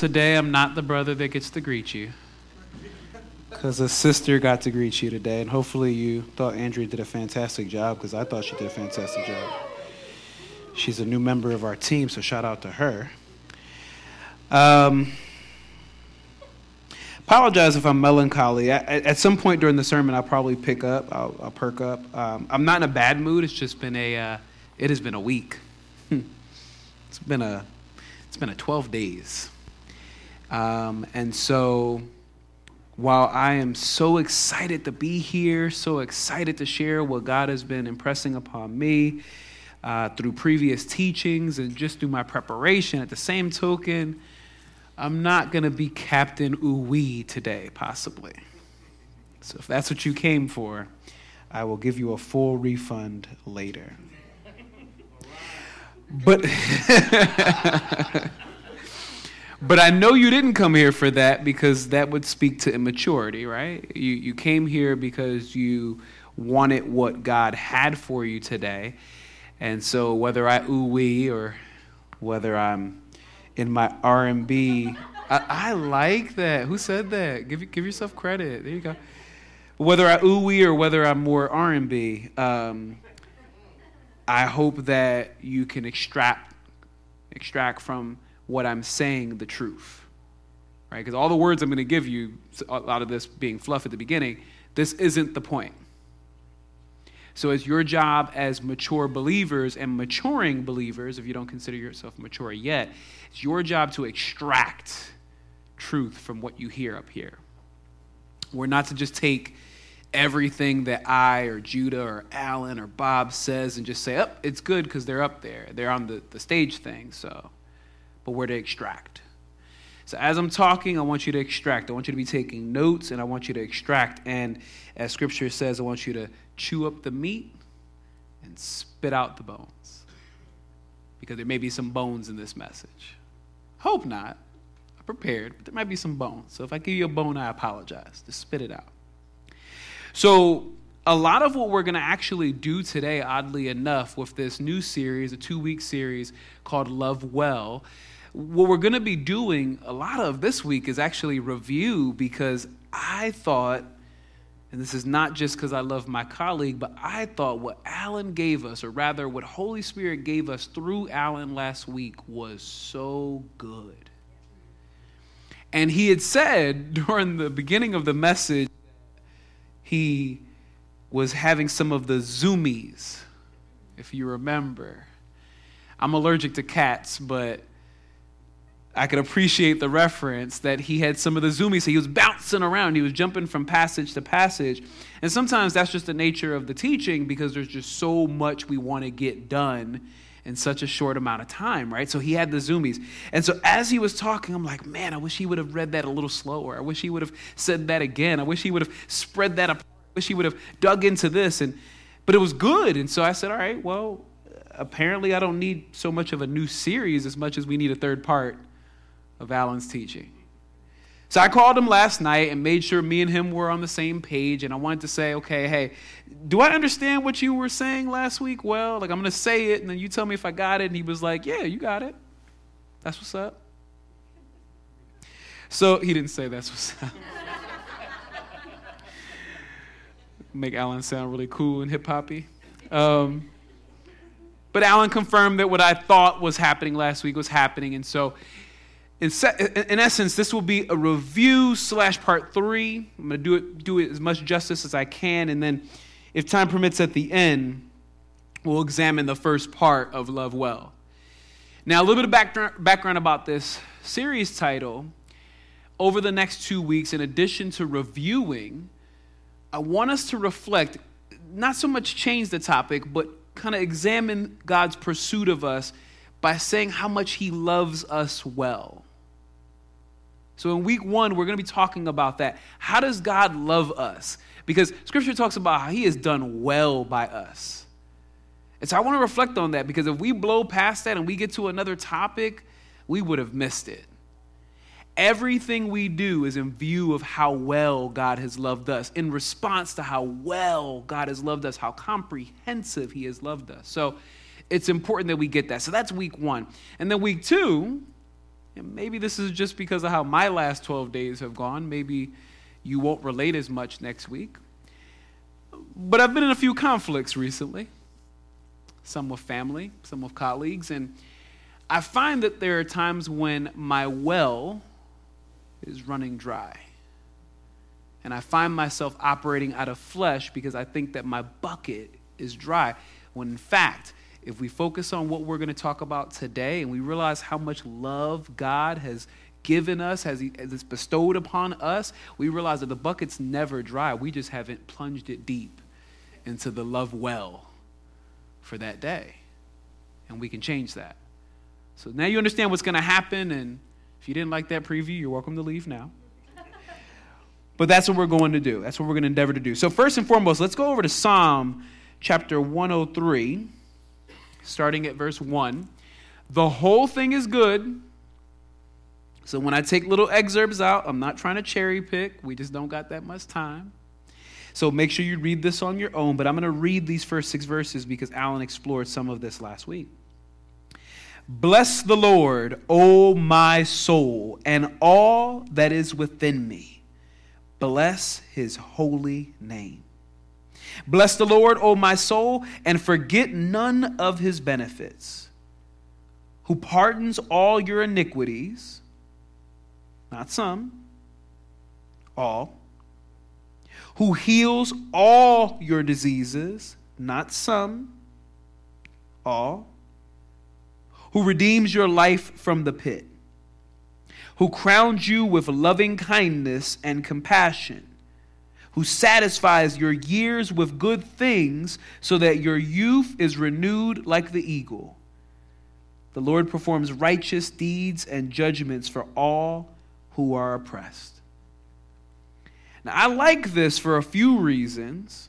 Today, I'm not the brother that gets to greet you. Because a sister got to greet you today, and hopefully you thought Andrea did a fantastic job, because I thought she did a fantastic job. She's a new member of our team, so shout out to her. Um, apologize if I'm melancholy. At, at, some point during the sermon, I'll probably pick up. I'll, I'll perk up. Um, I'm not in a bad mood. It's just been a. Uh, it has been a week. it's been a. It's been a 12 days. Um, and so, while I am so excited to be here, so excited to share what God has been impressing upon me uh, through previous teachings and just through my preparation, at the same token, I'm not going to be Captain Ooh today, possibly. So, if that's what you came for, I will give you a full refund later. But. But I know you didn't come here for that because that would speak to immaturity, right? You, you came here because you wanted what God had for you today. And so whether I ooh wee or whether I'm in my R&B, I, I like that. Who said that? Give, give yourself credit. There you go. Whether I ooh wee or whether I'm more R&B, um, I hope that you can extract extract from what I'm saying the truth. Right? Because all the words I'm going to give you, a lot of this being fluff at the beginning, this isn't the point. So it's your job as mature believers and maturing believers, if you don't consider yourself mature yet, it's your job to extract truth from what you hear up here. We're not to just take everything that I or Judah or Alan or Bob says and just say, oh, it's good because they're up there. They're on the, the stage thing, so but where to extract. So as I'm talking, I want you to extract. I want you to be taking notes and I want you to extract. And as scripture says, I want you to chew up the meat and spit out the bones. Because there may be some bones in this message. Hope not. I'm prepared, but there might be some bones. So if I give you a bone, I apologize. Just spit it out. So a lot of what we're going to actually do today, oddly enough, with this new series, a two week series called Love Well, what we're going to be doing a lot of this week is actually review because I thought, and this is not just because I love my colleague, but I thought what Alan gave us, or rather what Holy Spirit gave us through Alan last week, was so good. And he had said during the beginning of the message, he was having some of the zoomies, if you remember. I'm allergic to cats, but I could appreciate the reference that he had some of the zoomies. So he was bouncing around, he was jumping from passage to passage. And sometimes that's just the nature of the teaching because there's just so much we want to get done in such a short amount of time, right? So he had the zoomies. And so as he was talking, I'm like, man, I wish he would have read that a little slower. I wish he would have said that again. I wish he would have spread that apart. I wish he would have dug into this. And but it was good. And so I said, all right, well, apparently I don't need so much of a new series as much as we need a third part of Alan's teaching. So I called him last night and made sure me and him were on the same page. And I wanted to say, okay, hey, do I understand what you were saying last week? Well, like I'm going to say it and then you tell me if I got it. And he was like, yeah, you got it. That's what's up. So he didn't say that's what's up. Make Alan sound really cool and hip hoppy. Um, but Alan confirmed that what I thought was happening last week was happening. And so in, in essence, this will be a review slash part three. I'm going to do it, do it as much justice as I can. And then, if time permits, at the end, we'll examine the first part of Love Well. Now, a little bit of background, background about this series title. Over the next two weeks, in addition to reviewing, I want us to reflect, not so much change the topic, but kind of examine God's pursuit of us by saying how much He loves us well. So in week one, we're going to be talking about that. How does God love us? Because scripture talks about how he has done well by us. And so I want to reflect on that because if we blow past that and we get to another topic, we would have missed it. Everything we do is in view of how well God has loved us, in response to how well God has loved us, how comprehensive He has loved us. So it's important that we get that. So that's week one. And then week two, And maybe this is just because of how my last 12 days have gone. Maybe you won't relate as much next week. But I've been in a few conflicts recently, some with family, some with colleagues, and I find that there are times when my well is running dry. And I find myself operating out of flesh because I think that my bucket is dry. When in fact, if we focus on what we're going to talk about today and we realize how much love God has given us, has, he, has bestowed upon us, we realize that the bucket's never dry. We just haven't plunged it deep into the love well for that day. And we can change that. So now you understand what's going to happen. And if you didn't like that preview, you're welcome to leave now. But that's what we're going to do. That's what we're going to endeavor to do. So, first and foremost, let's go over to Psalm chapter 103, starting at verse 1. The whole thing is good. So, when I take little excerpts out, I'm not trying to cherry pick. We just don't got that much time. So, make sure you read this on your own. But I'm going to read these first six verses because Alan explored some of this last week. Bless the Lord, O my soul, and all that is within me Bless his holy name. Bless the Lord, O my soul, and forget none of his benefits, who pardons all your iniquities, not some, all, who heals all your diseases, not some, all, who redeems your life from the pit who crowns you with loving kindness and compassion, who satisfies your years with good things so that your youth is renewed like the eagle. The Lord performs righteous deeds and judgments for all who are oppressed. Now, I like this for a few reasons,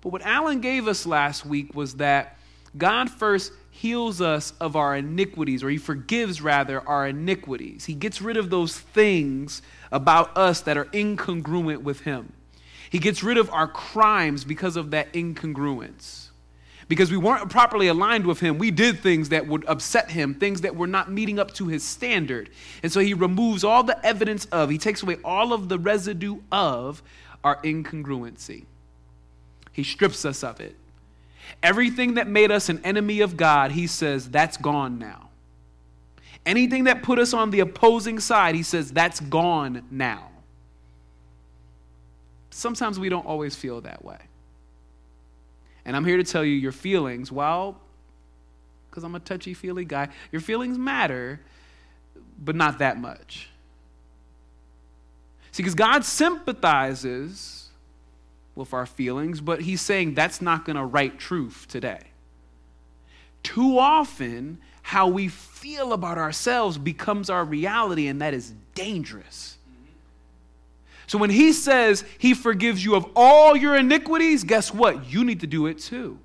but what Alan gave us last week was that God first heals us of our iniquities, or he forgives rather our iniquities. He gets rid of those things about us that are incongruent with him. He gets rid of our crimes because of that incongruence. Because we weren't properly aligned with him, we did things that would upset him, things that were not meeting up to his standard. And so he removes all the evidence of, he takes away all of the residue of our incongruency. He strips us of it. Everything that made us an enemy of God, he says, that's gone now. Anything that put us on the opposing side, he says, that's gone now. Sometimes we don't always feel that way. And I'm here to tell you your feelings, well, because I'm a touchy feely guy, your feelings matter, but not that much. See, because God sympathizes with our feelings, but he's saying that's not going to write truth today. Too often, how we feel about ourselves becomes our reality, and that is dangerous. So when he says he forgives you of all your iniquities, guess what? You need to do it too.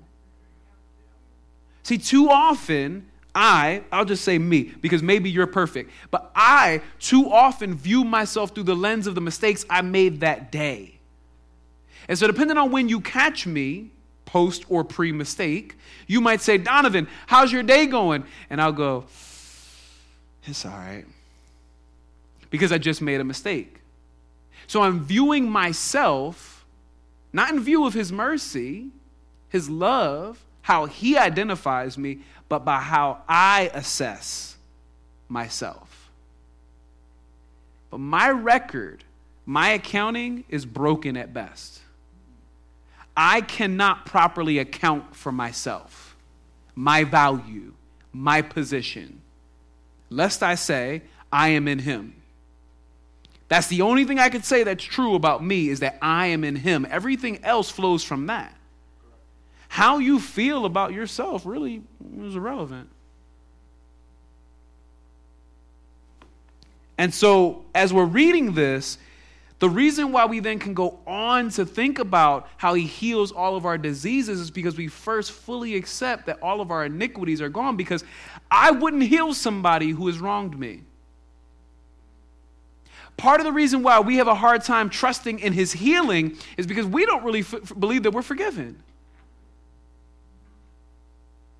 See, too often, I, I'll just say me, because maybe you're perfect, but I too often view myself through the lens of the mistakes I made that day. And so, depending on when you catch me, post or pre mistake, you might say, Donovan, how's your day going? And I'll go, it's all right. Because I just made a mistake. So I'm viewing myself not in view of his mercy, his love, how he identifies me, but by how I assess myself. But my record, my accounting is broken at best. I cannot properly account for myself, my value, my position, lest I say, I am in Him. That's the only thing I could say that's true about me is that I am in Him. Everything else flows from that. How you feel about yourself really is irrelevant. And so, as we're reading this, the reason why we then can go on to think about how he heals all of our diseases is because we first fully accept that all of our iniquities are gone because I wouldn't heal somebody who has wronged me. Part of the reason why we have a hard time trusting in his healing is because we don't really f- believe that we're forgiven.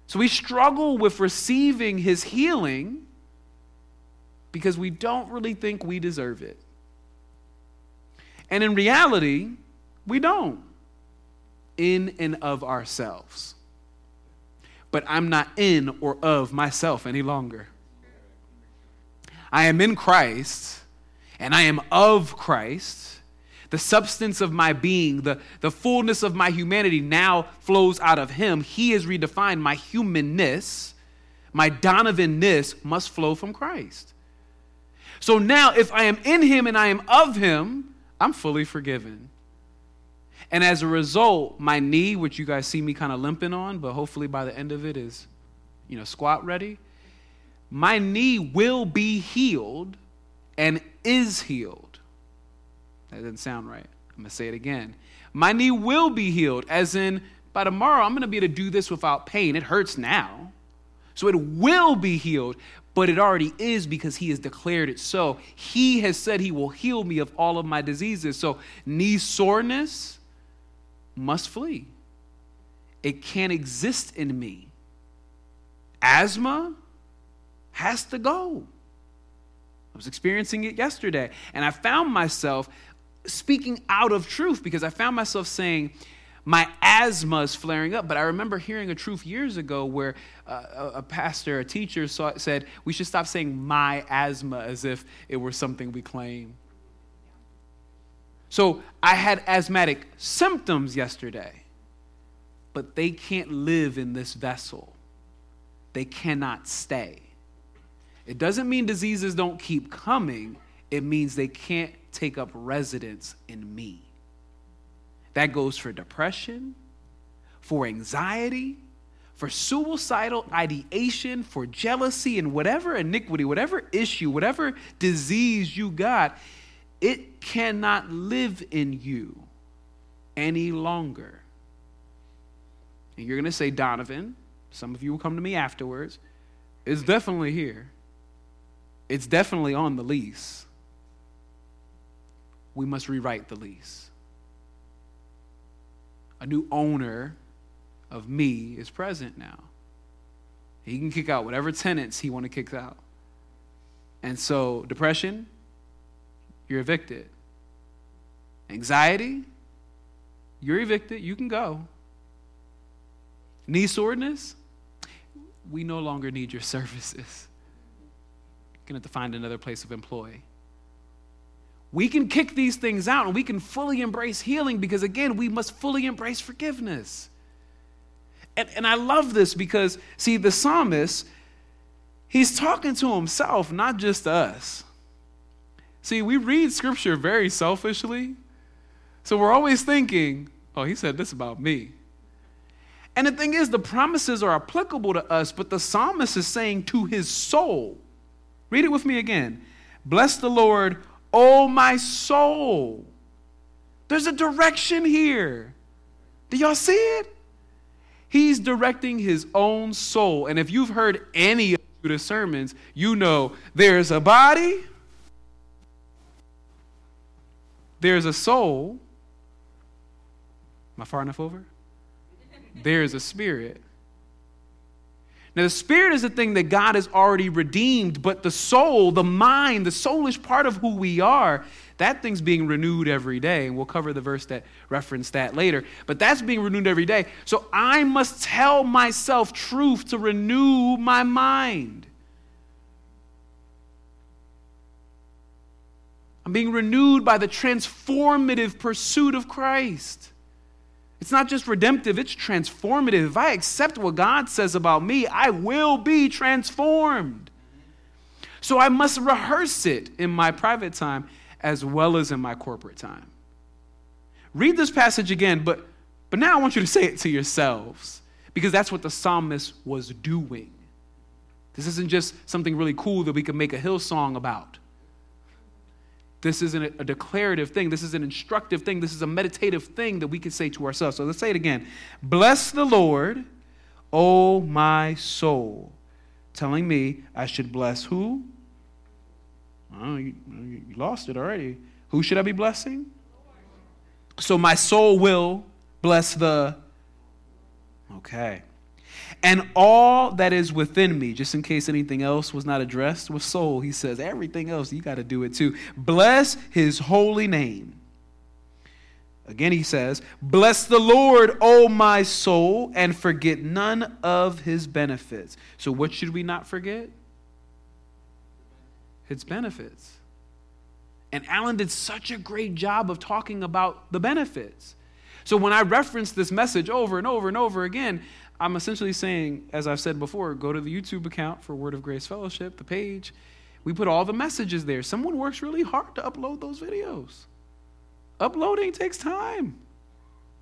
So we struggle with receiving his healing because we don't really think we deserve it. And in reality, we don't, in and of ourselves. But I'm not in or of myself any longer. I am in Christ and I am of Christ. The substance of my being, the, the fullness of my humanity now flows out of Him. He has redefined my humanness, my Donovanness must flow from Christ. So now, if I am in Him and I am of Him, I'm fully forgiven. And as a result, my knee, which you guys see me kind of limping on, but hopefully by the end of it is, you know, squat ready, my knee will be healed and is healed. That doesn't sound right. I'm going to say it again. My knee will be healed, as in, by tomorrow, I'm going to be able to do this without pain. It hurts now. So it will be healed, but it already is because he has declared it so. He has said he will heal me of all of my diseases. So knee soreness must flee. It can't exist in me. Asthma has to go. I was experiencing it yesterday, and I found myself speaking out of truth because I found myself saying, my asthma is flaring up. But I remember hearing a truth years ago where uh, a, pastor, a teacher saw, said, we should stop saying my asthma as if it were something we claim. So I had asthmatic symptoms yesterday, but they can't live in this vessel, they cannot stay. It doesn't mean diseases don't keep coming, it means they can't take up residence in me. That goes for depression, for anxiety, for suicidal ideation, for jealousy, and whatever iniquity, whatever issue, whatever disease you got, it cannot live in you any longer. And you're going to say, Donovan, some of you will come to me afterwards, it's definitely here it's definitely on the lease. We must rewrite the lease. A new owner of me is present now. He can kick out whatever tenants he want to kick out. And so, depression, you're evicted. Anxiety, you're evicted. You can go. Knee soreness, we no longer need your services going to have to find another place of employ. We can kick these things out and we can fully embrace healing because, again, we must fully embrace forgiveness. And, and I love this because, see, the psalmist, he's talking to himself, not just us. See, we read scripture very selfishly. So we're always thinking, oh, he said this about me. And the thing is, the promises are applicable to us, but the psalmist is saying to his soul, Read it with me again. Bless the Lord, O my soul. There's a direction here. Do y'all see it? He's directing his own soul. And if you've heard any of the sermons, you know there's a body, there's a soul. Am I far enough over? There's a spirit. Now, the spirit is a thing that God has already redeemed, but the soul, the mind, the soulish part of who we are, that thing's being renewed every day. And we'll cover the verse that referenced that later. But that's being renewed every day. So I must tell myself truth to renew my mind. I'm being renewed by the transformative pursuit of Christ. It's not just redemptive, it's transformative. If I accept what God says about me, I will be transformed. So I must rehearse it in my private time as well as in my corporate time. Read this passage again, but, but now I want you to say it to yourselves because that's what the psalmist was doing. This isn't just something really cool that we can make a Hillsong about. This isn't a declarative thing. This is an instructive thing. This is a meditative thing that we can say to ourselves. So let's say it again. Bless the Lord, O my soul. Telling me I should bless who? Oh, you, you lost it already. Who should I be blessing? So my soul will bless the. Okay. And all that is within me, just in case anything else was not addressed with soul, he says, everything else, you got to do it too. Bless his holy name. Again, he says, Bless the Lord, O my soul, and forget none of his benefits. So, what should we not forget? His benefits. And Alan did such a great job of talking about the benefits. So, when I reference this message over and over and over again, I'm essentially saying, as I've said before, go to the YouTube account for Word of Grace Fellowship, the page. We put all the messages there. Someone works really hard to upload those videos. Uploading takes time.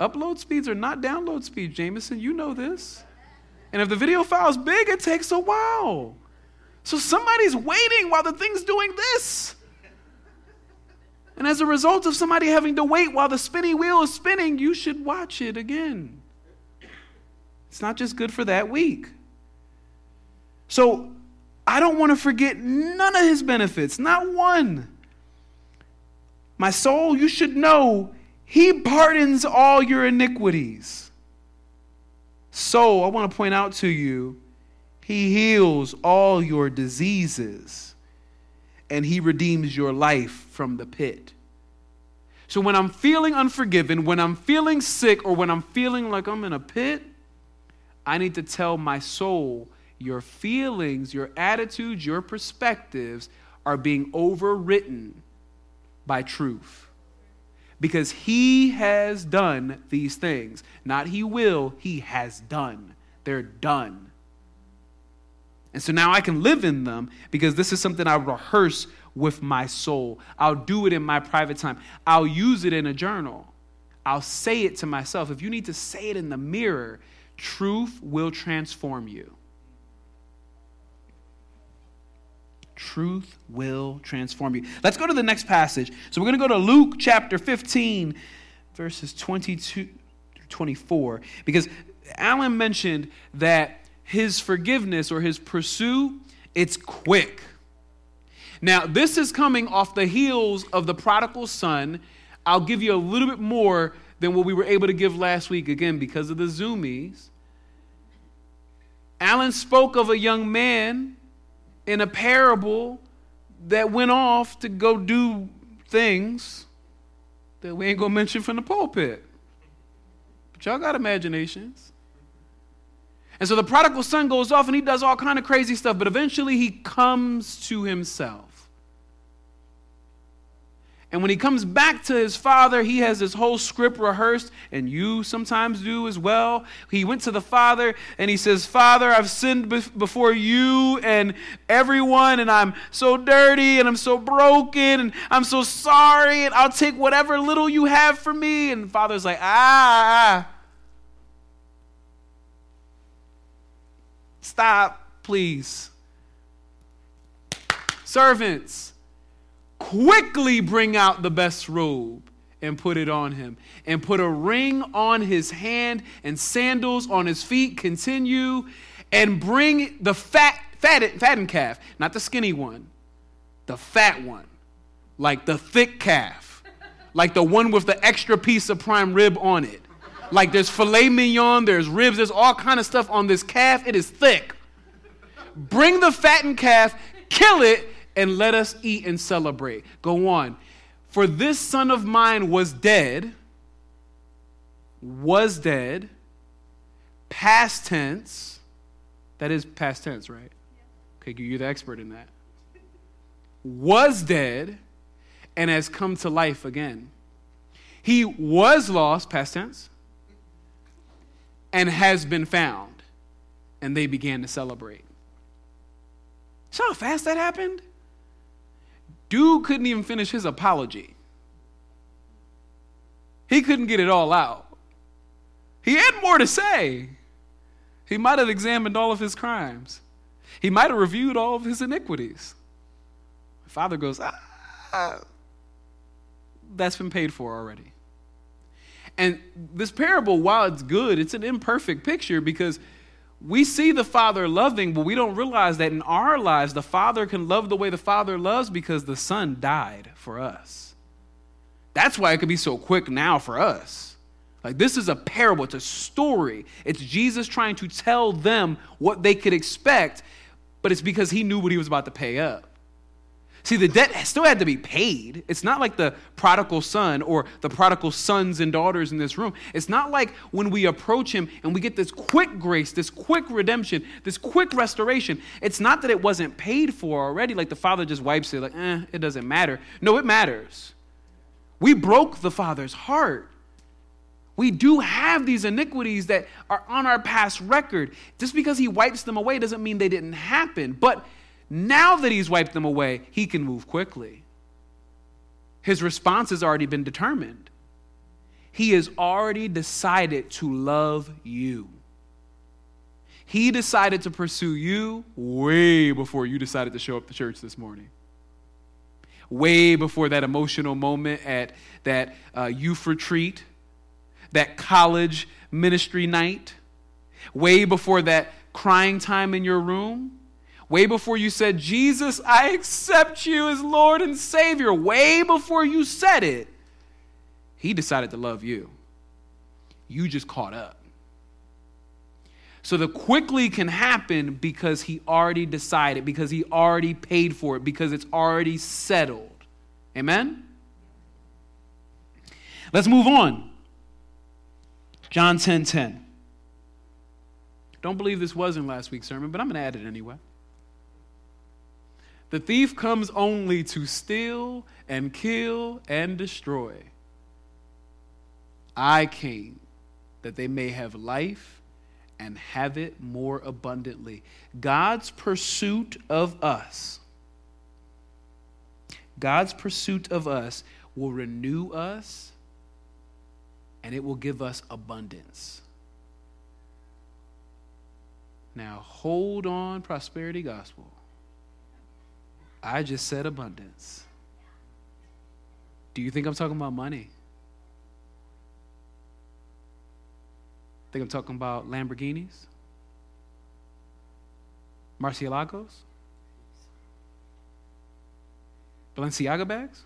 Upload speeds are not download speeds, Jameson. You know this. And if the video file is big, it takes a while. So somebody's waiting while the thing's doing this. And as a result of somebody having to wait while the spinning wheel is spinning, you should watch it again. It's not just good for that week. So I don't want to forget none of his benefits, not one. My soul, you should know he pardons all your iniquities. So I want to point out to you, he heals all your diseases and he redeems your life from the pit. So when I'm feeling unforgiven, when I'm feeling sick, or when I'm feeling like I'm in a pit, I need to tell my soul your feelings, your attitudes, your perspectives are being overwritten by truth. Because he has done these things. Not he will, he has done. They're done. And so now I can live in them because this is something I rehearse with my soul. I'll do it in my private time. I'll use it in a journal. I'll say it to myself. If you need to say it in the mirror, Truth will transform you. Truth will transform you. Let's go to the next passage. So we're going to go to Luke chapter 15, verses 22 24, because Alan mentioned that his forgiveness or his pursuit, it's quick. Now, this is coming off the heels of the prodigal son. I'll give you a little bit more than what we were able to give last week, again, because of the zoomies. Alan spoke of a young man in a parable that went off to go do things that we ain't gonna mention from the pulpit. But y'all got imaginations. And so the prodigal son goes off and he does all kind of crazy stuff, but eventually he comes to himself. And when he comes back to his father, he has this whole script rehearsed, and you sometimes do as well. He went to the father and he says, Father, I've sinned before you and everyone, and I'm so dirty and I'm so broken and I'm so sorry, and I'll take whatever little you have for me. And father's like, Ah, stop, please. Servants quickly bring out the best robe and put it on him, and put a ring on his hand and sandals on his feet. Continue and bring the fat, fatted, fattened calf, not the skinny one, the fat one, like the thick calf, like the one with the extra piece of prime rib on it. Like there's filet mignon, there's ribs, there's all kind of stuff on this calf. It is thick. Bring the fattened calf, kill it, and let us eat and celebrate. Go on. For this son of mine was dead, was dead, past tense. That is past tense, right? Okay, you're the expert in that. Was dead and has come to life again. He was lost, past tense, and has been found. And they began to celebrate. See how fast that happened? Dude couldn't even finish his apology. He couldn't get it all out. He had more to say. He might have examined all of his crimes. He might have reviewed all of his iniquities. Father goes, ah, that's been paid for already. And this parable, while it's good, it's an imperfect picture because we see the Father loving, but we don't realize that in our lives, the Father can love the way the Father loves because the Son died for us. That's why it could be so quick now for us. Like, this is a parable, it's a story. It's Jesus trying to tell them what they could expect, but it's because he knew what he was about to pay up. See, the debt still had to be paid. It's not like the prodigal son or the prodigal sons and daughters in this room. It's not like when we approach him and we get this quick grace, this quick redemption, this quick restoration. It's not that it wasn't paid for already, like the father just wipes it, like, eh, it doesn't matter. No, it matters. We broke the father's heart. We do have these iniquities that are on our past record. Just because he wipes them away doesn't mean they didn't happen. But now that he's wiped them away, he can move quickly. His response has already been determined. He has already decided to love you. He decided to pursue you way before you decided to show up to church this morning. Way before that emotional moment at that uh, youth retreat, that college ministry night, way before that crying time in your room Way before you said, Jesus, I accept you as Lord and Savior, way before you said it, He decided to love you. You just caught up. So the quickly can happen because He already decided, because He already paid for it, because it's already settled. Amen? Let's move on. John 10 10. Don't believe this was in last week's sermon, but I'm going to add it anyway. The thief comes only to steal and kill and destroy. I came that they may have life and have it more abundantly. God's pursuit of us, God's pursuit of us will renew us and it will give us abundance. Now, hold on, prosperity gospel. I just said abundance. Do you think I'm talking about money? Think I'm talking about Lamborghinis? Murcielagos? Balenciaga bags?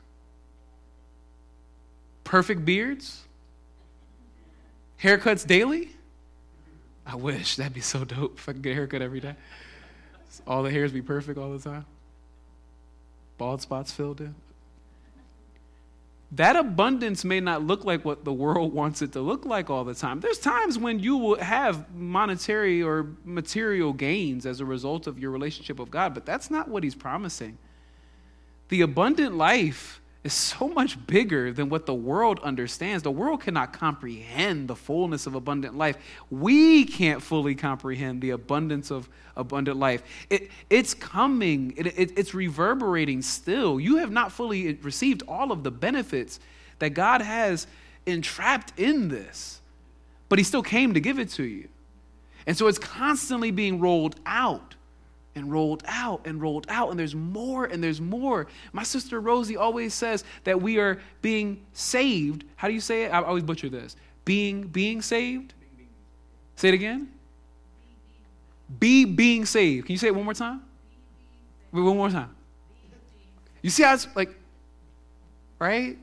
Perfect beards? Haircuts daily? I wish. That'd be so dope if I could get a haircut every day. All the hairs be perfect all the time bald spots filled in. That abundance may not look like what the world wants it to look like all the time. There's times when you will have monetary or material gains as a result of your relationship with God, but that's not what He's promising. The abundant life is so much bigger than what the world understands. The world cannot comprehend the fullness of abundant life. We can't fully comprehend the abundance of abundant life. It, it's coming, it, it, it's reverberating still. You have not fully received all of the benefits that God has entrapped in this, but He still came to give it to you. And so it's constantly being rolled out and rolled out and rolled out, and there's more and there's more. My sister Rosie always says that we are being saved. How do you say it? I always butcher this. Being being saved. Say it again. Be being saved. Can you say it one more time? Wait, one more time. You see how it's like, right?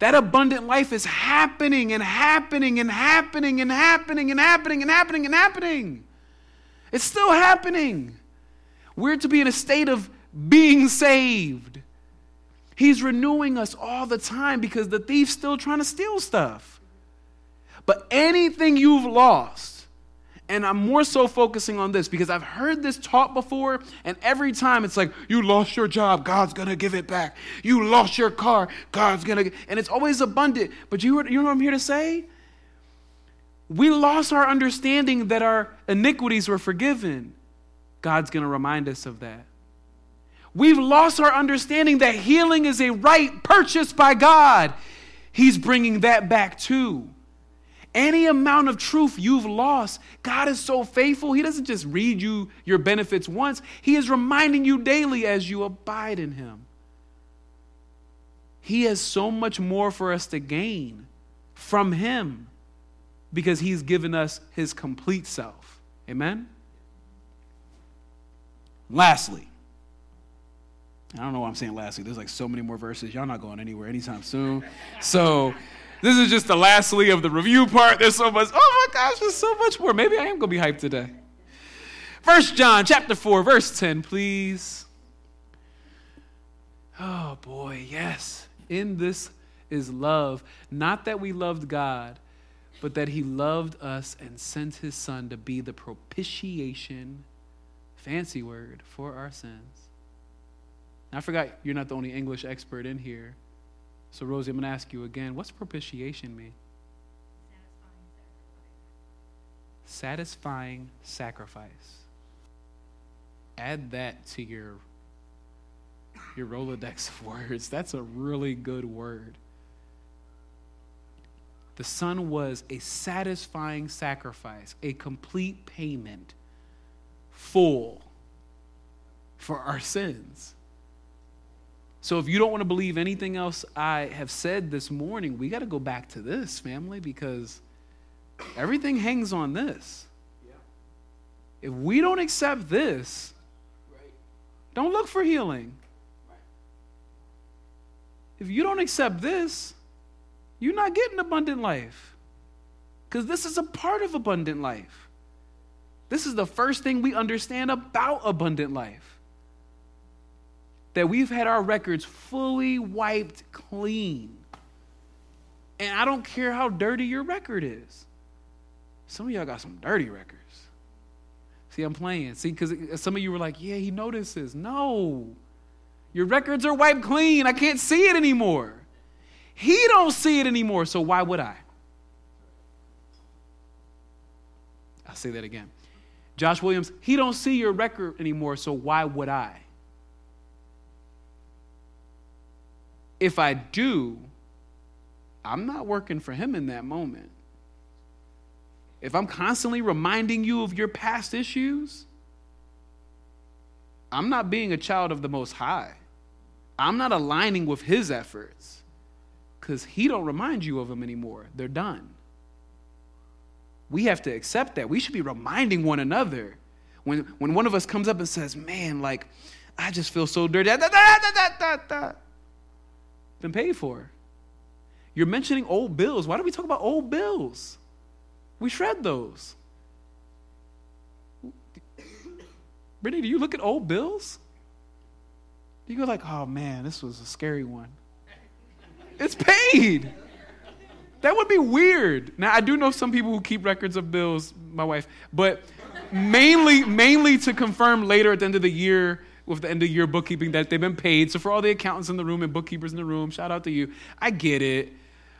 That abundant life is happening and happening and happening and happening and happening and happening and happening. It's still happening. We're to be in a state of being saved. He's renewing us all the time because the thief's still trying to steal stuff. But anything you've lost, and I'm more so focusing on this because I've heard this taught before, and every time it's like, you lost your job, God's gonna give it back. You lost your car, God's gonna, and it's always abundant. But you, you know what I'm here to say? We lost our understanding that our iniquities were forgiven. God's going to remind us of that. We've lost our understanding that healing is a right purchased by God. He's bringing that back too. Any amount of truth you've lost, God is so faithful. He doesn't just read you your benefits once, He is reminding you daily as you abide in Him. He has so much more for us to gain from Him because he's given us his complete self. Amen? Lastly, I don't know why I'm saying lastly. There's like so many more verses. Y'all not going anywhere anytime soon. So This is just the lastly of the review part. There's so much. Oh my gosh, there's so much more. Maybe I am gonna be hyped today. First John chapter 4, verse 10, please. Oh boy, yes. In this is love. Not that we loved God, but that He loved us and sent His Son to be the propitiation, fancy word, for our sins. Now, I forgot you're not the only English expert in here. So, Rosie, I'm going to ask you again what's propitiation mean? Satisfying sacrifice. Add that to your your Rolodex of words. That's a really good word. The Son was a satisfying sacrifice, a complete payment, full for our sins. So if you don't want to believe anything else I have said this morning, we got to go back to this, family, because everything hangs on this. If we don't accept this, don't look for healing. If you don't accept this, you're not getting abundant life. Because this is a part of abundant life. This is the first thing we understand about abundant life that we've had our records fully wiped clean. And I don't care how dirty your record is. Some of y'all got some dirty records. See, I'm playing. See, because some of you were like, yeah, he notices. No. Your records are wiped clean. I can't see it anymore. He don't see it anymore, so why would I? I'll say that again. Josh Williams, he don't see your record anymore, so why would I? If I do, I'm not working for him in that moment. If I'm constantly reminding you of your past issues, I'm not being a child of the Most High. I'm not aligning with his efforts because he don't remind you of them anymore. They're done. We have to accept that. We should be reminding one another. When, when one of us comes up and says, man, like, I just feel so dirty. Da, da, da, da, da, da. been paid for. You're mentioning old bills. Why do we talk about old bills? We shred those. Brittany, do you look at old bills? Do you go like, oh man, this was a scary one? It's paid. That would be weird. Now I do know some people who keep records of bills, my wife, but mainly mainly to confirm later at the end of the year with the end of year bookkeeping that they've been paid. So, for all the accountants in the room and bookkeepers in the room, shout out to you. I get it.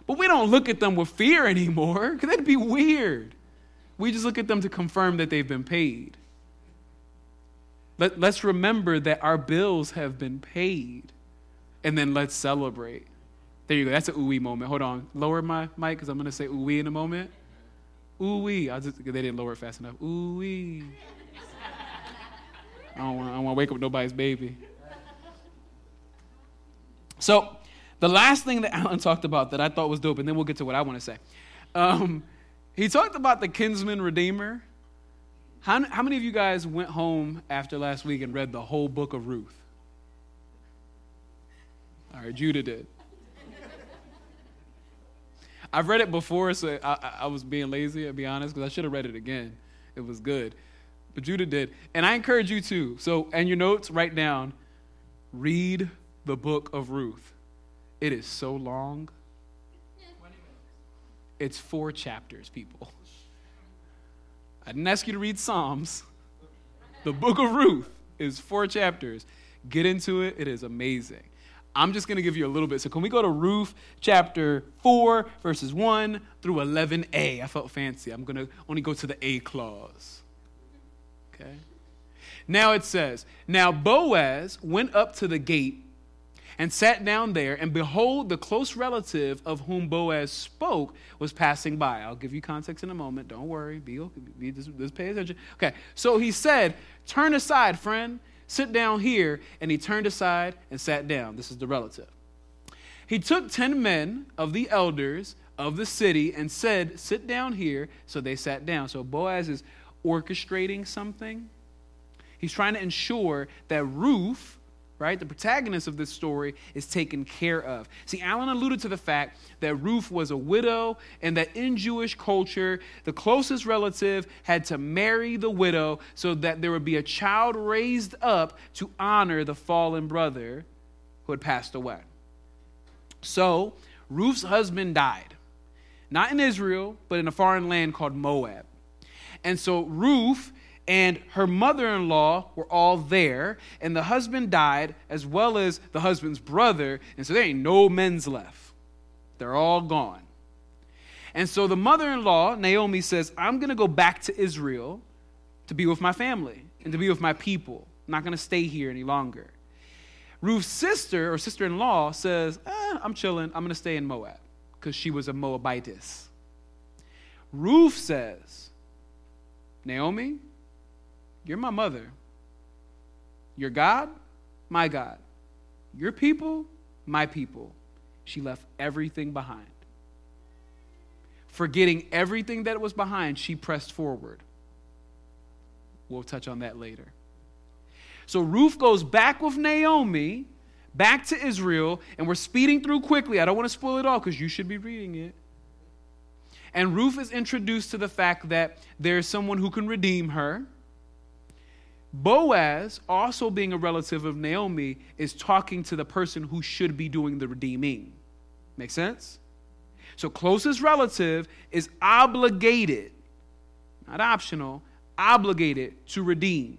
But we don't look at them with fear anymore because that'd be weird. We just look at them to confirm that they've been paid. Let, let's remember that our bills have been paid. And then let's celebrate. There you go. That's an ooh moment. Hold on. Lower my mic because I'm going to say ooh in a moment. Ooh wee. I just they didn't lower it fast enough. Ooh wee. I don't want to wake up nobody's baby. So, the last thing that Alan talked about that I thought was dope, and then we'll get to what I want to say. Um, he talked about the kinsman redeemer. How, how many of you guys went home after last week and read the whole book of Ruth? All right, Judah did. I've read it before, so I, I was being lazy, to be honest, because I should have read it again. It was good but Judah did. And I encourage you to. So, and your notes, write down, read the book of Ruth. It is so long. It's four chapters, people. I didn't ask you to read Psalms. The book of Ruth is four chapters. Get into it, it is amazing. I'm just going to give you a little bit. So, can we go to Ruth chapter 4, verses 1 through 11a? I felt fancy. I'm going to only go to the A clause. Okay? Now it says, Now Boaz went up to the gate and sat down there, and behold, the close relative of whom Boaz spoke was passing by. I'll give you context in a moment. Don't worry. Be, be just, just pay attention. Okay, so he said, Turn aside, friend. Sit down here. And he turned aside and sat down. This is the relative. He took ten men of the elders of the city and said, Sit down here. So they sat down. So Boaz is orchestrating something. He's trying to ensure that Ruth, right? The protagonist of this story is taken care of. See, Alan alluded to the fact that Ruth was a widow and that in Jewish culture, the closest relative had to marry the widow so that there would be a child raised up to honor the fallen brother who had passed away. So, Ruth's husband died, not in Israel, but in a foreign land called Moab. And so, Ruth and her mother in law were all there, and the husband died, as well as the husband's brother, and so there ain't no men's left. They're all gone. And so the mother in law, Naomi, says, I'm going to go back to Israel to be with my family and to be with my people. I'm not going to stay here any longer. Ruth's sister or sister in law says, eh, I'm chilling. I'm going to stay in Moab because she was a Moabitess. Ruth says, Naomi, you're my mother. Your God, my God. Your people, my people. She left everything behind. Forgetting everything that was behind, she pressed forward. We'll touch on that later. So Ruth goes back with Naomi, back to Israel, and we're speeding through quickly. I don't want to spoil it all because you should be reading it. And Ruth is introduced to the fact that there's someone who can redeem her. Boaz, also being a relative of Naomi, is talking to the person who should be doing the redeeming. Make sense? So, closest relative is obligated, not optional, obligated to redeem.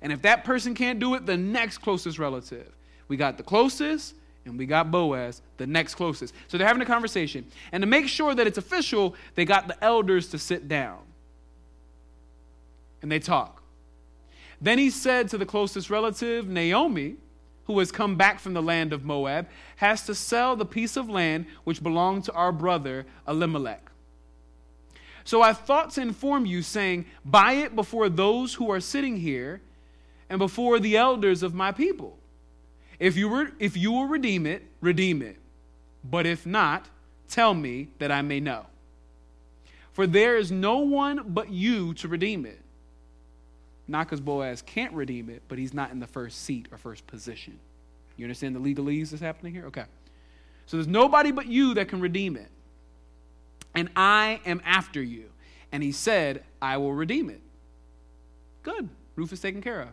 And if that person can't do it, the next closest relative. We got the closest, and we got Boaz, the next closest. So they're having a conversation. And to make sure that it's official, they got the elders to sit down. And they talk. Then he said to the closest relative, Naomi, who has come back from the land of Moab, has to sell the piece of land which belonged to our brother Elimelech. So I thought to inform you, saying, Buy it before those who are sitting here and before the elders of my people. If you, were, if you will redeem it, redeem it. But if not, tell me that I may know. For there is no one but you to redeem it. Not because Boaz can't redeem it, but he's not in the first seat or first position. You understand the legalese that's happening here? Okay. So there's nobody but you that can redeem it. And I am after you. And he said, I will redeem it. Good. Ruth is taken care of.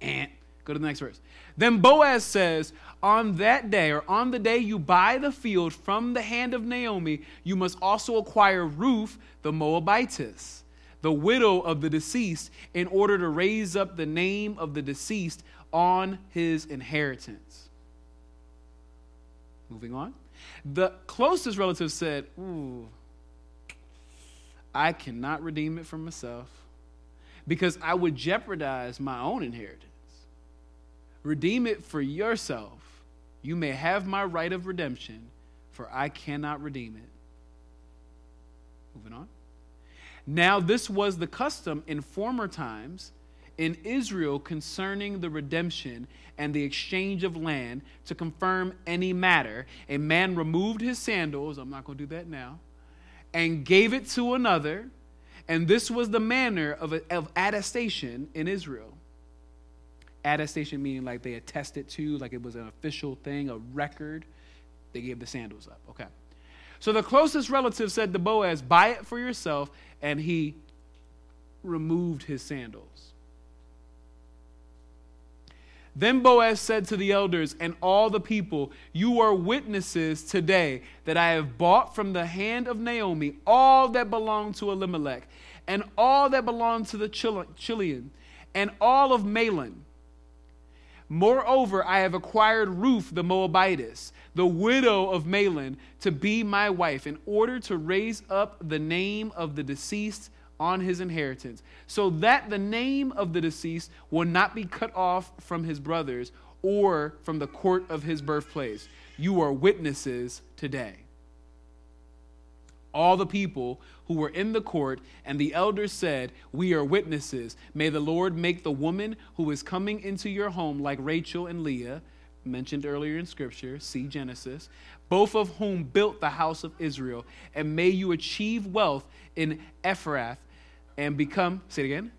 And go to the next verse. Then Boaz says, On that day, or on the day you buy the field from the hand of Naomi, you must also acquire Ruth the Moabitess the widow of the deceased, in order to raise up the name of the deceased on his inheritance. Moving on. The closest relative said, Ooh, I cannot redeem it for myself because I would jeopardize my own inheritance. Redeem it for yourself. You may have my right of redemption, for I cannot redeem it. Moving on. Now, this was the custom in former times in Israel concerning the redemption and the exchange of land to confirm any matter. A man removed his sandals, I'm not going to do that now, and gave it to another. And this was the manner of, of attestation in Israel. Attestation meaning like they attested to, like it was an official thing, a record. They gave the sandals up. Okay. So the closest relative said to Boaz, Buy it for yourself and he removed his sandals. Then Boaz said to the elders and all the people, You are witnesses today that I have bought from the hand of Naomi all that belonged to Elimelech, and all that belonged to the Chilion, and all of Mahlon. Moreover, I have acquired Ruth the Moabitess, the widow of Mahlon, to be my wife, in order to raise up the name of the deceased on his inheritance, so that the name of the deceased will not be cut off from his brothers or from the court of his birthplace. You are witnesses today. All the people who were in the court and the elders said, We are witnesses. May the Lord make the woman who is coming into your home like Rachel and Leah mentioned earlier in Scripture, see Genesis, both of whom built the house of Israel, and may you achieve wealth in Ephrath and become, say it again,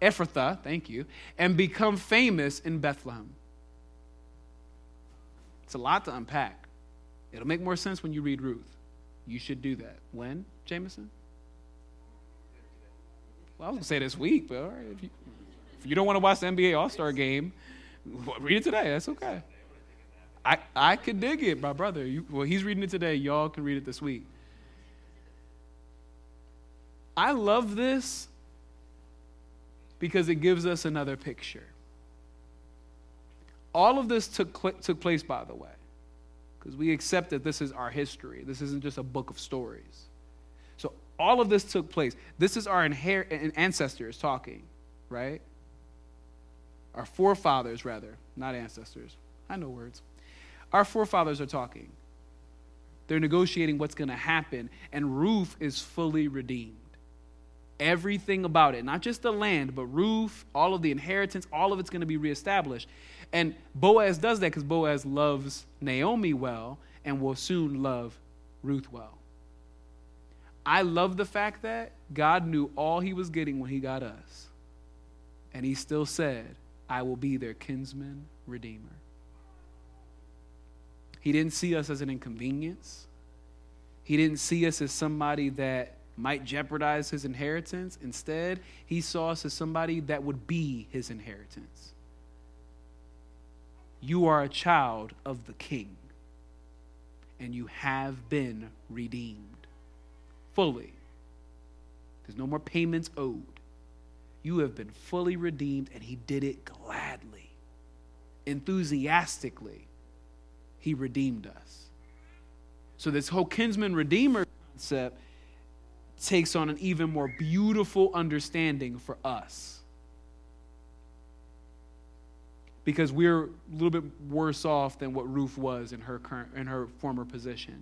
Ephrathah, thank you, and become famous in Bethlehem. It's a lot to unpack. It'll make more sense when you read Ruth. You should do that. When, Jameson? Well, I was going to say this week, but all right. If you, if you don't want to watch the NBA All Star game, read it today. That's okay. I, I could dig it, my brother. You, well, he's reading it today. Y'all can read it this week. I love this because it gives us another picture. All of this took, took place, by the way, because we accept that this is our history. This isn't just a book of stories. So all of this took place. This is our inher- ancestors talking, right? Our forefathers, rather, not ancestors. I know words. Our forefathers are talking. They're negotiating what's going to happen, and Ruth is fully redeemed. Everything about it, not just the land, but Ruth, all of the inheritance, all of it's going to be reestablished. And Boaz does that because Boaz loves Naomi well and will soon love Ruth well. I love the fact that God knew all he was getting when he got us. And he still said, I will be their kinsman redeemer. He didn't see us as an inconvenience. He didn't see us as somebody that might jeopardize his inheritance. Instead, he saw us as somebody that would be his inheritance. You are a child of the king, and you have been redeemed fully. There's no more payments owed. You have been fully redeemed, and he did it gladly, enthusiastically. He redeemed us. So, this whole kinsman redeemer concept takes on an even more beautiful understanding for us. Because we're a little bit worse off than what Ruth was in her current in her former position.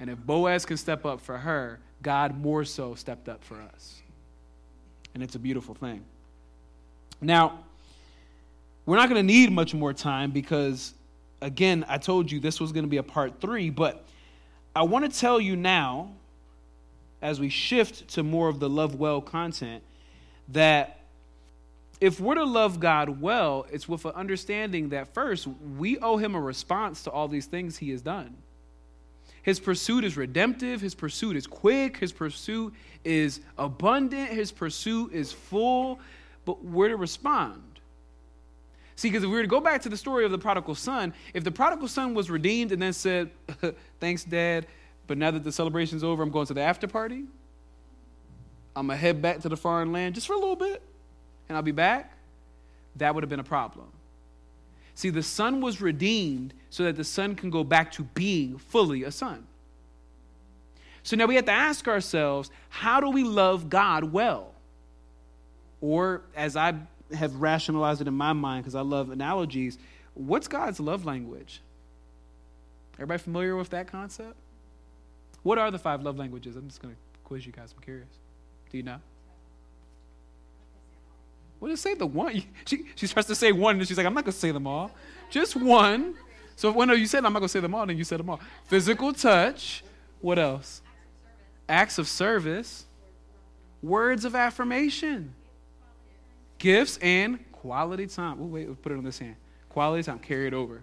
And if Boaz can step up for her, God more so stepped up for us. And it's a beautiful thing. Now, we're not going to need much more time because, again, I told you this was going to be a part three, but I want to tell you now, as we shift to more of the love well content, that if we're to love God well, it's with an understanding that first, we owe Him a response to all these things He has done. His pursuit is redemptive. His pursuit is quick. His pursuit is abundant. His pursuit is full. But we're to respond? See, because if we were to go back to the story of the prodigal son, if the prodigal son was redeemed and then said, Thanks, Dad, but now that the celebration's over, I'm going to the after party, I'm going to head back to the foreign land just for a little bit, and I'll be back, that would have been a problem. See, the son was redeemed so that the son can go back to being fully a son. So now we have to ask ourselves how do we love God well? Or, as I have rationalized it in my mind, because I love analogies, what's God's love language? Everybody familiar with that concept? What are the five love languages? I'm just going to quiz you guys. I'm curious. Do you know? Well, just say the one. She, she starts to say one, and she's like, I'm not going to say them all. Just one. So when you said, I'm not going to say them all, then you said them all. Physical touch. What else? Acts of service. Words of affirmation. Gifts and quality time. Oh, wait, put it on this hand. Quality time. Carry it over.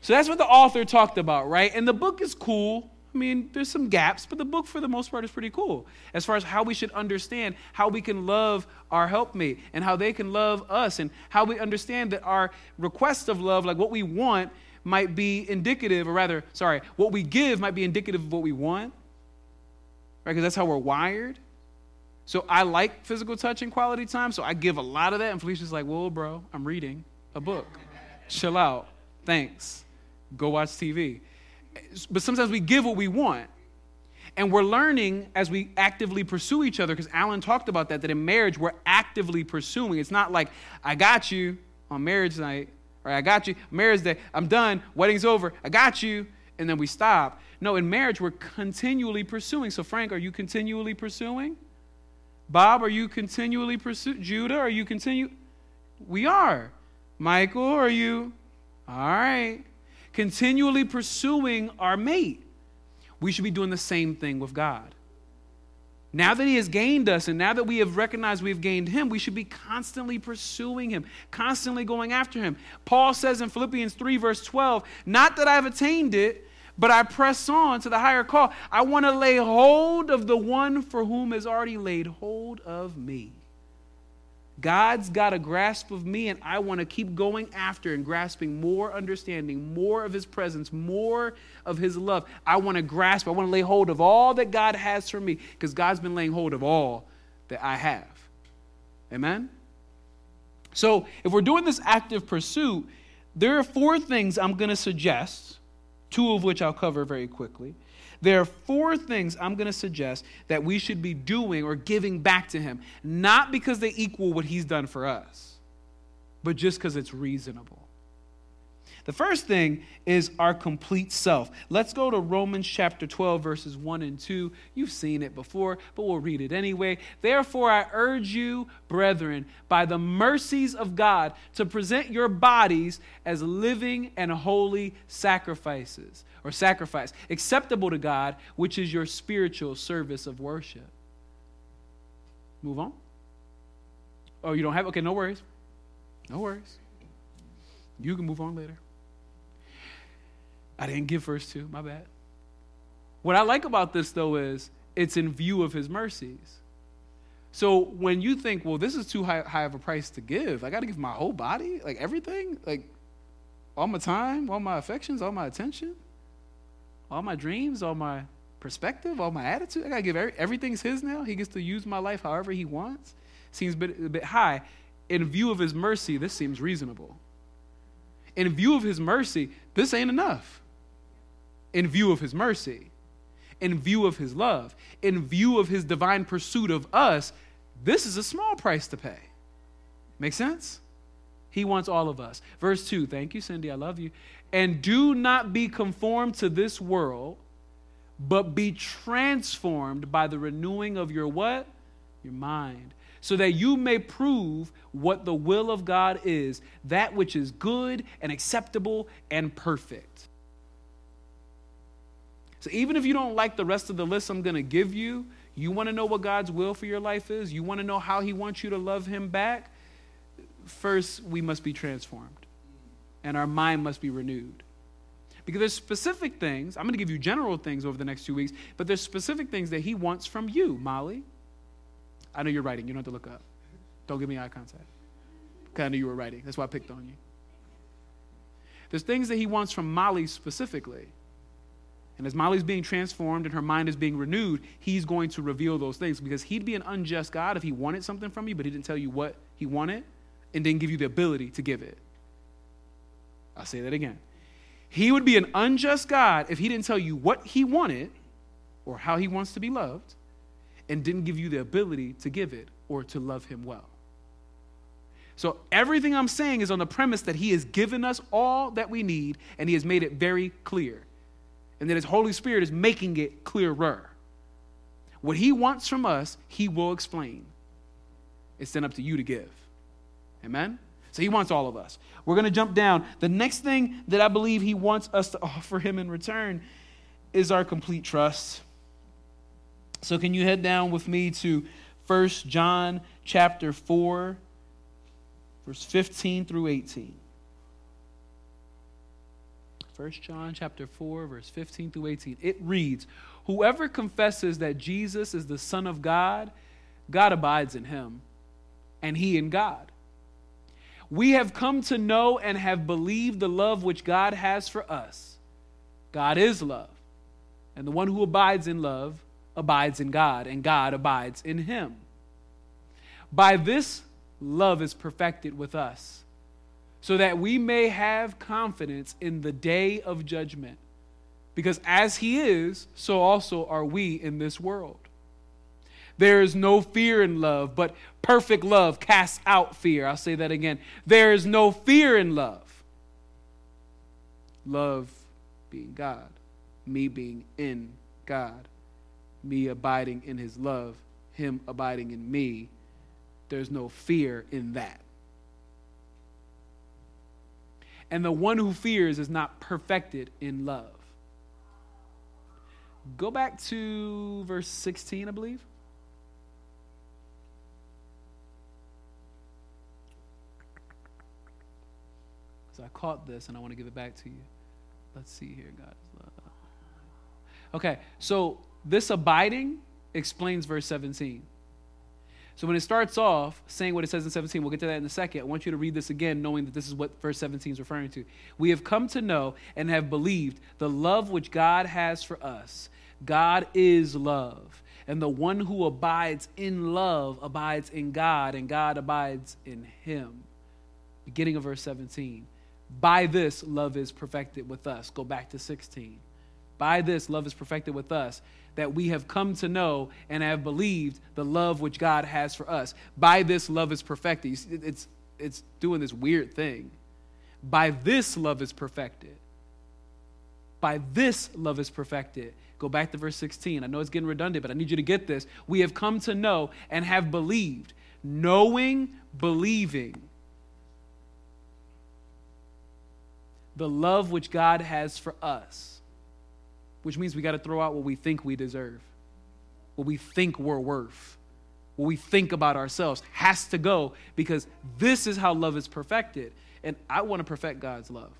So that's what the author talked about, right? And the book is cool. I mean, there's some gaps, but the book for the most part is pretty cool as far as how we should understand how we can love our helpmate and how they can love us and how we understand that our request of love, like what we want, might be indicative, or rather, sorry, what we give might be indicative of what we want, right? Because that's how we're wired. So I like physical touch and quality time, so I give a lot of that. And Felicia's like, whoa, bro, I'm reading a book. Chill out. Thanks. Go watch TV but sometimes we give what we want. And we're learning as we actively pursue each other, because Alan talked about that, that in marriage we're actively pursuing. It's not like, I got you on marriage night, or I got you marriage day, I'm done, wedding's over, I got you, and then we stop. No, in marriage we're continually pursuing. So, Frank, are you continually pursuing? Bob, are you continually pursuing? Judah, are you continue? We are. Michael, are you? All right continually pursuing our mate. We should be doing the same thing with God. Now that he has gained us and now that we have recognized we've gained him, we should be constantly pursuing him, constantly going after him. Paul says in Philippians 3, verse 12, Not that I've attained it, but I press on to the higher call. I want to lay hold of the one for whom has already laid hold of me. God's got a grasp of me, and I want to keep going after and grasping more understanding, more of His presence, more of His love. I want to grasp, I want to lay hold of all that God has for me because God's been laying hold of all that I have. Amen? So, if we're doing this active pursuit, there are four things I'm going to suggest, two of which I'll cover very quickly. There are four things I'm going to suggest that we should be doing or giving back to Him, not because they equal what He's done for us, but just because it's reasonable. The first thing is our complete self. Let's go to Romans chapter 12, verses 1 and 2. You've seen it before, but we'll read it anyway. Therefore, I urge you, brethren, by the mercies of God, to present your bodies as living and holy sacrifices, or sacrifice, acceptable to God, which is your spiritual service of worship. Move on. Oh, you don't have? Okay, no worries. No worries. You can move on later. I didn't give verse 2, my bad. What I like about this, though, is it's in view of his mercies. So when you think, well, this is too high, high of a price to give, I got to give my whole body, like everything, like all my time, all my affections, all my attention, all my dreams, all my perspective, all my attitude. I got to give every, everything's his now. He gets to use my life however he wants. Seems a bit, a bit high. In view of his mercy, this seems reasonable. In view of his mercy, this ain't enough in view of his mercy, in view of his love, in view of his divine pursuit of us, this is a small price to pay. Make sense? He wants all of us. Verse 2, thank you, Cindy, I love you. And do not be conformed to this world, but be transformed by the renewing of your what? Your mind. So that you may prove what the will of God is, that which is good and acceptable and perfect. So even if you don't like the rest of the list I'm going to give you, you want to know what God's will for your life is, you want to know how He wants you to love Him back, first we must be transformed and our mind must be renewed. Because there's specific things, I'm going to give you general things over the next two weeks, but there's specific things that He wants from you, Molly. I know you're writing, you don't have to look up. Don't give me eye contact. Because I knew you were writing. That's why I picked on you. There's things that He wants from Molly specifically. And as Molly's being transformed and her mind is being renewed, he's going to reveal those things because he'd be an unjust God if he wanted something from you, but he didn't tell you what he wanted and didn't give you the ability to give it. I'll say that again. He would be an unjust God if he didn't tell you what he wanted or how he wants to be loved and didn't give you the ability to give it or to love him well. So everything I'm saying is on the premise that he has given us all that we need and he has made it very clear and that His Holy Spirit is making it clearer. What He wants from us, He will explain. It's then up to you to give. Amen? So He wants all of us. We're going to jump down. The next thing that I believe He wants us to offer Him in return is our complete trust. So can you head down with me to 1 John chapter 4 verse 15 through 18. 1 John chapter 4 verse 15 through 18. It reads, "Whoever confesses that Jesus is the son of God, God abides in him, and he in God. We have come to know and have believed the love which God has for us. God is love, and the one who abides in love abides in God, and God abides in him. By this love is perfected with us." So that we may have confidence in the day of judgment. Because as he is, so also are we in this world. There is no fear in love, but perfect love casts out fear. I'll say that again. There is no fear in love. Love being God, me being in God, me abiding in his love, him abiding in me. There's no fear in that. and the one who fears is not perfected in love. Go back to verse 16, I believe. So I caught this and I want to give it back to you. Let's see here, God love. Okay, so this abiding explains verse 17. So when it starts off saying what it says in 17, we'll get to that in a second. I want you to read this again, knowing that this is what verse 17 is referring to. We have come to know and have believed the love which God has for us. God is love. And the one who abides in love abides in God, and God abides in him. Beginning of verse 17. By this, love is perfected with us. Go back to 16. By this, love is perfected with us, that we have come to know and have believed the love which God has for us. By this, love is perfected. It's, it's doing this weird thing. By this, love is perfected. By this, love is perfected. Go back to verse 16. I know it's getting redundant, but I need you to get this. We have come to know and have believed. Knowing, believing. The love which God has for us which means we got to throw out what we think we deserve, what we think we're worth, what we think about ourselves has to go because this is how love is perfected. And I want to perfect God's love.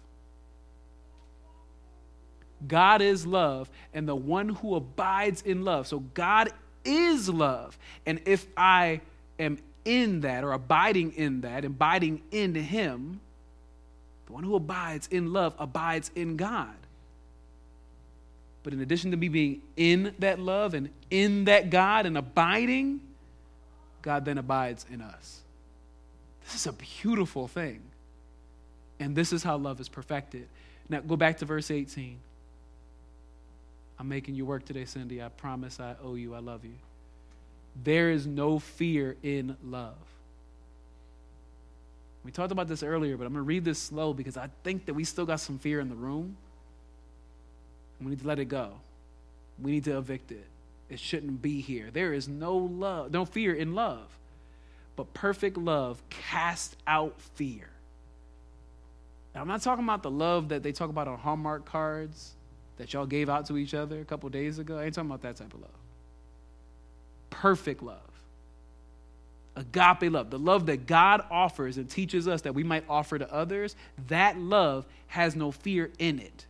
God is love, and the one who abides in love. So God is love. And if I am in that or abiding in that, abiding in Him, the one who abides in love abides in God. But in addition to me being in that love and in that God and abiding, God then abides in us. This is a beautiful thing. And this is how love is perfected. Now, go back to verse 18. I'm making you work today, Cindy. I promise I owe you. I love you. There is no fear in love. We talked about this earlier, but I'm going to read this slow because I think that we still got some fear in the room. We need to let it go. We need to evict it. It shouldn't be here. There is no love, no fear in love. But perfect love casts out fear. Now, I'm not talking about the love that they talk about on Hallmark cards that y'all gave out to each other a couple days ago. I ain't talking about that type of love. Perfect love. Agape love, the love that God offers and teaches us that we might offer to others, that love has no fear in it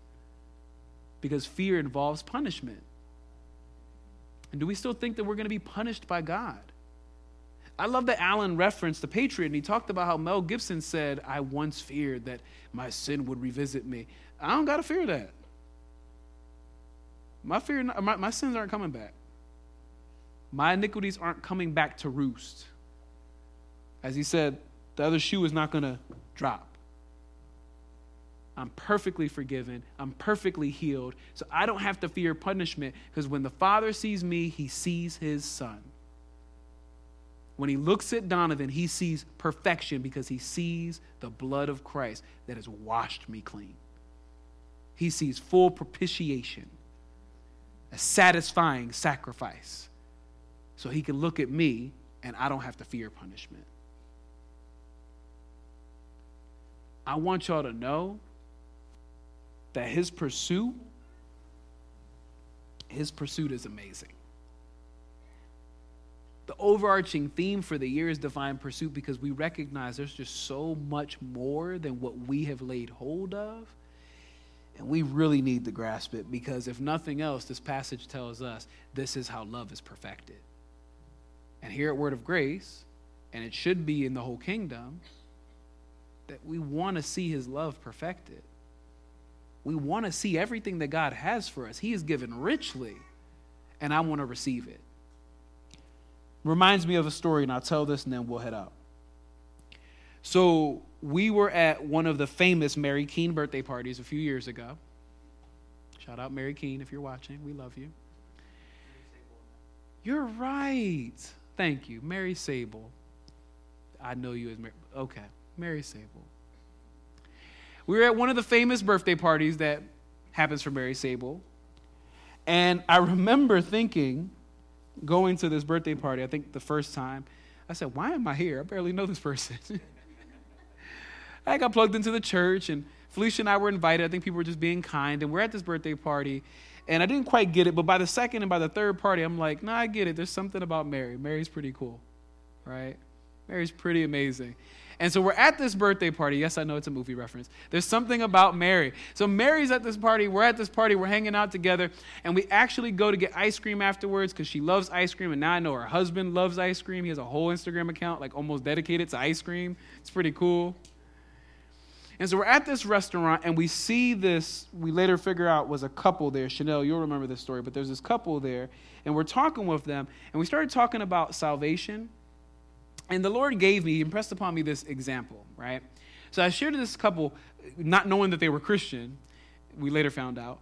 because fear involves punishment. And do we still think that we're going to be punished by God? I love that Alan referenced the Patriot, and he talked about how Mel Gibson said, I once feared that my sin would revisit me. I don't got to fear that. My, fear, my, my sins aren't coming back. My iniquities aren't coming back to roost. As he said, the other shoe is not going to drop. I'm perfectly forgiven. I'm perfectly healed. So I don't have to fear punishment because when the Father sees me, he sees his Son. When he looks at Donovan, he sees perfection because he sees the blood of Christ that has washed me clean. He sees full propitiation, a satisfying sacrifice. So he can look at me and I don't have to fear punishment. I want y'all to know that his pursuit, his pursuit is amazing. The overarching theme for the year is divine pursuit because we recognize there's just so much more than what we have laid hold of. And we really need to grasp it because if nothing else, this passage tells us this is how love is perfected. And here at Word of Grace, and it should be in the whole kingdom, that we want to see his love perfected. We want to see everything that God has for us. He is given richly, and I want to receive it. Reminds me of a story, and I'll tell this and then we'll head out. So, we were at one of the famous Mary Keene birthday parties a few years ago. Shout out Mary Keene if you're watching. We love you. You're right. Thank you. Mary Sable. I know you as Mary. Okay. Mary Sable. We were at one of the famous birthday parties that happens for Mary Sable. And I remember thinking, going to this birthday party, I think the first time, I said, Why am I here? I barely know this person. I got plugged into the church, and Felicia and I were invited. I think people were just being kind, and we're at this birthday party. And I didn't quite get it, but by the second and by the third party, I'm like, no, nah, I get it. There's something about Mary. Mary's pretty cool, right? Mary's pretty amazing. And so we're at this birthday party. Yes, I know it's a movie reference. There's something about Mary. So Mary's at this party. We're at this party. We're hanging out together. And we actually go to get ice cream afterwards because she loves ice cream. And now I know her husband loves ice cream. He has a whole Instagram account, like almost dedicated to ice cream. It's pretty cool. And so we're at this restaurant and we see this, we later figure out was a couple there. Chanel, you'll remember this story, but there's this couple there. And we're talking with them. And we started talking about salvation and the Lord gave me, impressed upon me this example, right? So I shared this couple, not knowing that they were Christian. We later found out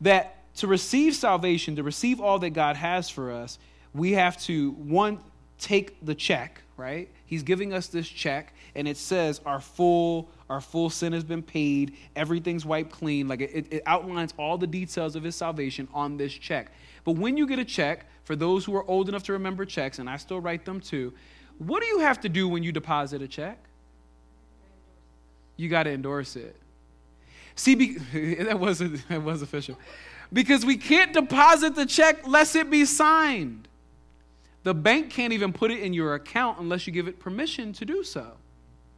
that to receive salvation, to receive all that God has for us, we have to, one, take the check, right? He's giving us this check, and it says our full our full sin has been paid, everything's wiped clean. Like it, it outlines all the details of his salvation on this check. But when you get a check, for those who are old enough to remember checks, and I still write them too, what do you have to do when you deposit a check? You got to endorse it. See, be, that, was, that was official. Because we can't deposit the check lest it be signed. The bank can't even put it in your account unless you give it permission to do so.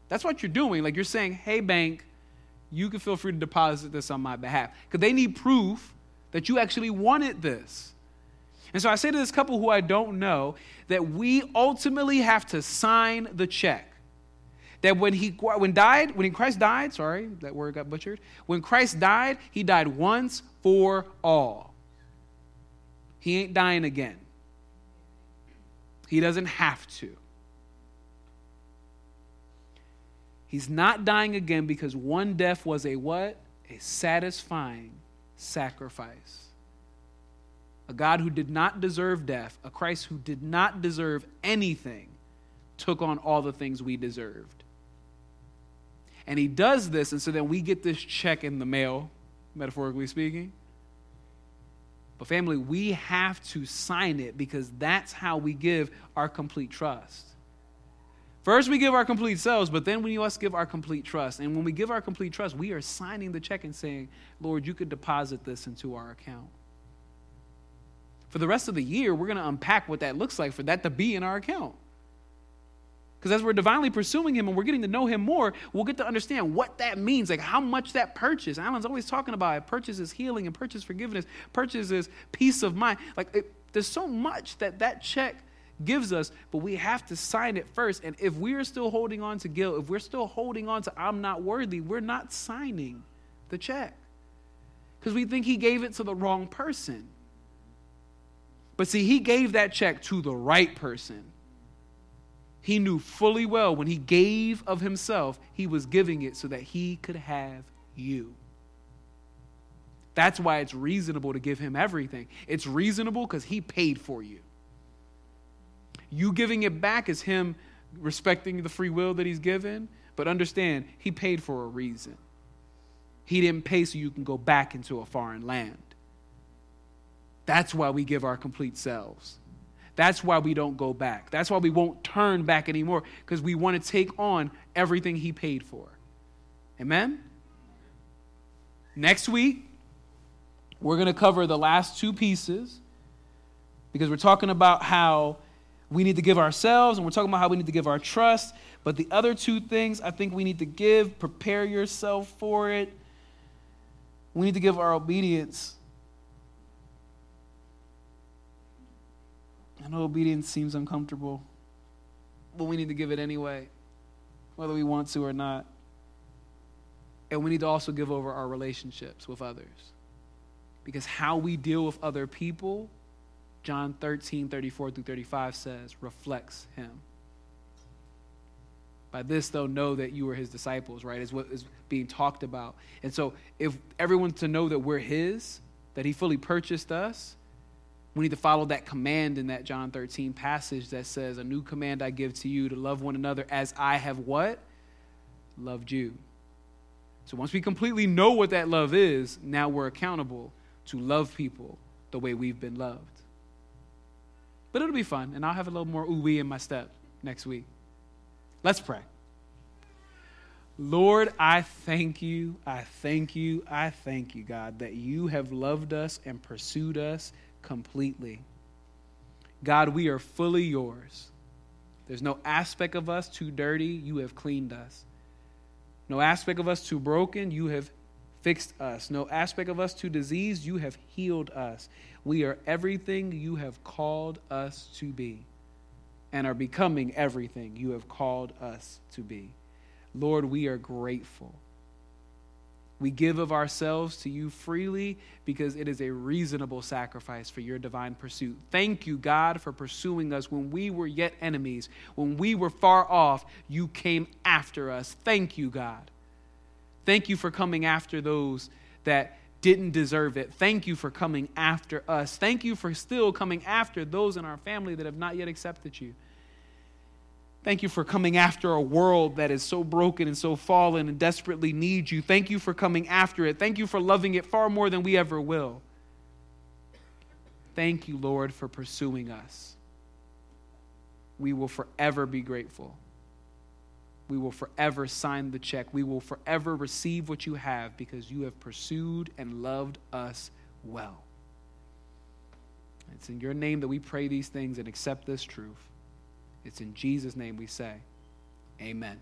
That's what you're doing. Like you're saying, hey, bank, you can feel free to deposit this on my behalf. Because they need proof that you actually wanted this. And so I say to this couple who I don't know that we ultimately have to sign the check. That when he when died, when Christ died, sorry, that word got butchered. When Christ died, he died once for all. He ain't dying again. He doesn't have to. He's not dying again because one death was a what? A satisfying sacrifice a God who did not deserve death, a Christ who did not deserve anything, took on all the things we deserved. And he does this, and so then we get this check in the mail, metaphorically speaking. But, family, we have to sign it because that's how we give our complete trust. First, we give our complete selves, but then we must give our complete trust. And when we give our complete trust, we are signing the check and saying, Lord, you could deposit this into our account for the rest of the year, we're going to unpack what that looks like for that to be in our account. Because as we're divinely pursuing Him and we're getting to know Him more, we'll get to understand what that means, like how much that purchase. Alan's always talking about it. Purchase is healing and purchase forgiveness. Purchase is peace of mind. Like it, there's so much that that check gives us, but we have to sign it first. And if we're still holding on to guilt, if we're still holding on to I'm not worthy, we're not signing the check because we think He gave it to the wrong person. But see, he gave that check to the right person. He knew fully well when he gave of himself, he was giving it so that he could have you. That's why it's reasonable to give him everything. It's reasonable because he paid for you. You giving it back is him respecting the free will that he's given, but understand, he paid for a reason. He didn't pay so you can go back into a foreign land. That's why we give our complete selves. That's why we don't go back. That's why we won't turn back anymore because we want to take on everything He paid for. Amen? Next week, we're going to cover the last two pieces because we're talking about how we need to give ourselves and we're talking about how we need to give our trust. But the other two things I think we need to give, prepare yourself for it. We need to give our obedience I know obedience seems uncomfortable, but we need to give it anyway, whether we want to or not. And we need to also give over our relationships with others. Because how we deal with other people, John 13, 34 through 35 says, reflects him. By this, they'll know that you are his disciples, right? Is what is being talked about. And so, if everyone's to know that we're his, that he fully purchased us, we need to follow that command in that John 13 passage that says, A new command I give to you to love one another as I have what? Loved you. So once we completely know what that love is, now we're accountable to love people the way we've been loved. But it'll be fun, and I'll have a little more ooh wee in my step next week. Let's pray. Lord, I thank you, I thank you, I thank you, God, that you have loved us and pursued us completely. God, we are fully yours. There's no aspect of us too dirty. You have cleaned us. No aspect of us too broken. You have fixed us. No aspect of us too diseased. You have healed us. We are everything you have called us to be and are becoming everything you have called us to be. Lord, we are grateful. We give of ourselves to you freely because it is a reasonable sacrifice for your divine pursuit. Thank you, God, for pursuing us when we were yet enemies. When we were far off, you came after us. Thank you, God. Thank you for coming after those that didn't deserve it. Thank you for coming after us. Thank you for still coming after those in our family that have not yet accepted you. Thank you for coming after a world that is so broken and so fallen and desperately needs you. Thank you for coming after it. Thank you for loving it far more than we ever will. Thank you, Lord, for pursuing us. We will forever be grateful. We will forever sign the check. We will forever receive what you have because you have pursued and loved us well. It's in your name that we pray these things and accept this truth. It's in Jesus' name we say, Amen.